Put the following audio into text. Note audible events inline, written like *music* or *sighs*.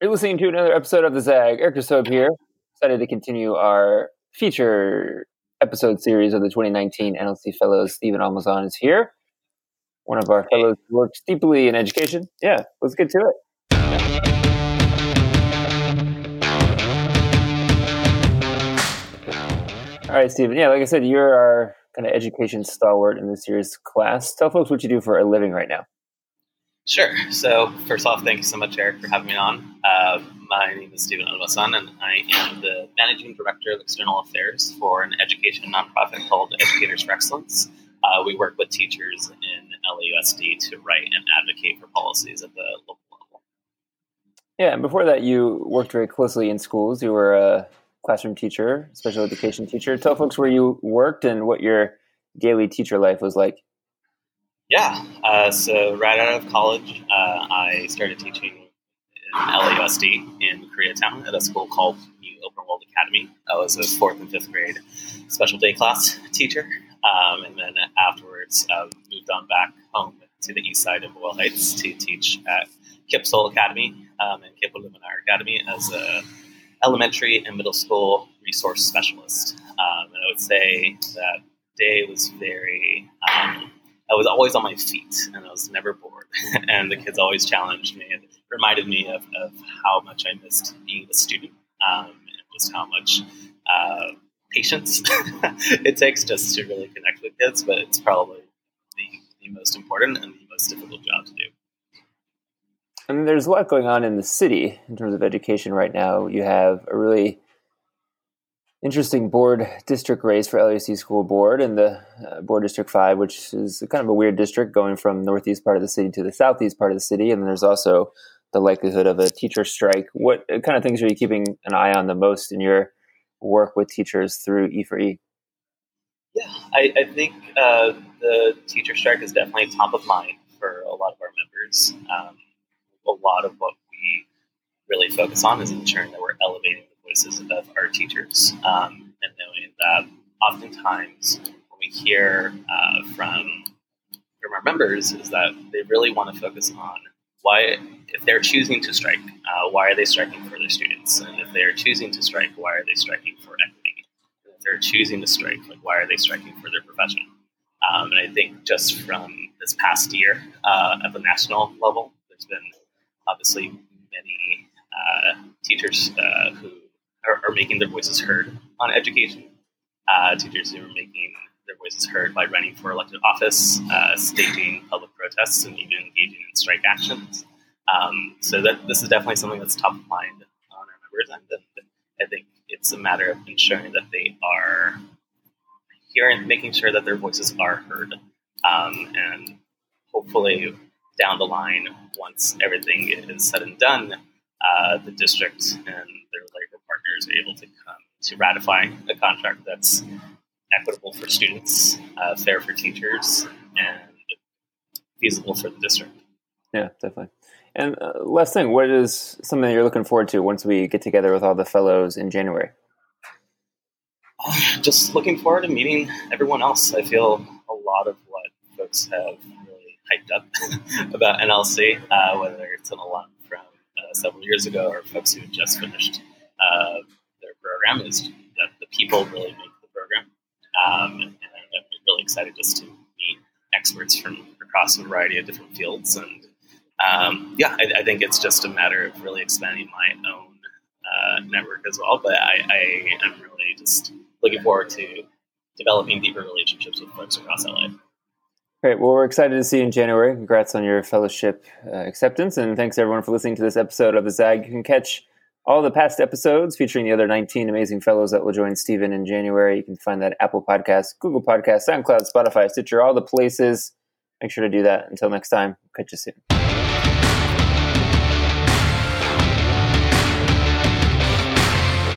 You're listening to another episode of the Zag. Eric Desobe here. Excited to continue our feature episode series of the 2019 NLC Fellows. Steven Almazan is here. One of our fellows who works deeply in education. Yeah, let's get to it. All right, Steven. Yeah, like I said, you're our kind of education stalwart in this year's class. Tell folks what you do for a living right now. Sure. So, first off, thank you so much, Eric, for having me on. Uh, my name is Steven Almazan, and I am the Managing Director of External Affairs for an education nonprofit called Educators for Excellence. Uh, we work with teachers in LAUSD to write and advocate for policies at the local level. Yeah, and before that, you worked very closely in schools. You were a classroom teacher, special education teacher. Tell folks where you worked and what your daily teacher life was like. Yeah. Uh, so right out of college, uh, I started teaching in LAUSD in Koreatown at a school called New Open World Academy. I was a fourth and fifth grade special day class teacher. Um, and then afterwards, uh, moved on back home to the east side of Boyle Heights to teach at KIPP Sol Academy um, and KIPP Iluminar Academy as a elementary and middle school resource specialist. Um, and I would say that day was very um, I was always on my feet and I was never bored. *laughs* and the kids always challenged me and reminded me of, of how much I missed being a student um, and just how much uh, patience *laughs* it takes just to really connect with kids. But it's probably the, the most important and the most difficult job to do. And there's a lot going on in the city in terms of education right now. You have a really interesting board district race for LAC School Board and the uh, Board District 5, which is kind of a weird district going from northeast part of the city to the southeast part of the city. And there's also the likelihood of a teacher strike. What kind of things are you keeping an eye on the most in your work with teachers through E4E? Yeah, I, I think uh, the teacher strike is definitely top of mind for a lot of our members. Um, a lot of what we really focus on is ensuring that we're our teachers um, and knowing that oftentimes when we hear uh, from from our members is that they really want to focus on why if they're choosing to strike uh, why are they striking for their students? And if they're choosing to strike why are they striking for equity? And if they're choosing to strike like why are they striking for their profession? Um, and i think just from this past year uh, at the national level there's been obviously many uh, teachers uh, who are, are, making their voices heard on education. Uh, teachers who are making their voices heard by running for elected office, uh, staging public protests, and even engaging in strike actions. Um, so that this is definitely something that's top of mind on our members, and I think it's a matter of ensuring that they are hearing, making sure that their voices are heard, um, and hopefully down the line, once everything is said and done, uh, the district and their partners are able to come to ratify a contract that's equitable for students, uh, fair for teachers, and feasible for the district. Yeah, definitely. And uh, last thing, what is something you're looking forward to once we get together with all the fellows in January? Uh, *sighs* just looking forward to meeting everyone else. I feel a lot of what folks have really hyped up *laughs* about NLC, uh, whether it's an alum from uh, several years ago or folks who just finished uh, their program, is that the people really make the program. Um, and I'm really excited just to meet experts from across a variety of different fields. And um, yeah, I, I, think it's just a matter of really expanding my own uh, network as well. But I, I am really just looking forward to developing deeper relationships with folks across LA. Great. Well, we're excited to see you in January. Congrats on your fellowship uh, acceptance. And thanks everyone for listening to this episode of the ZAG. You can catch all the past episodes featuring the other 19 amazing fellows that will join Steven in January. You can find that Apple Podcast, Google Podcast, SoundCloud, Spotify, Stitcher, all the places. Make sure to do that. Until next time, catch you soon.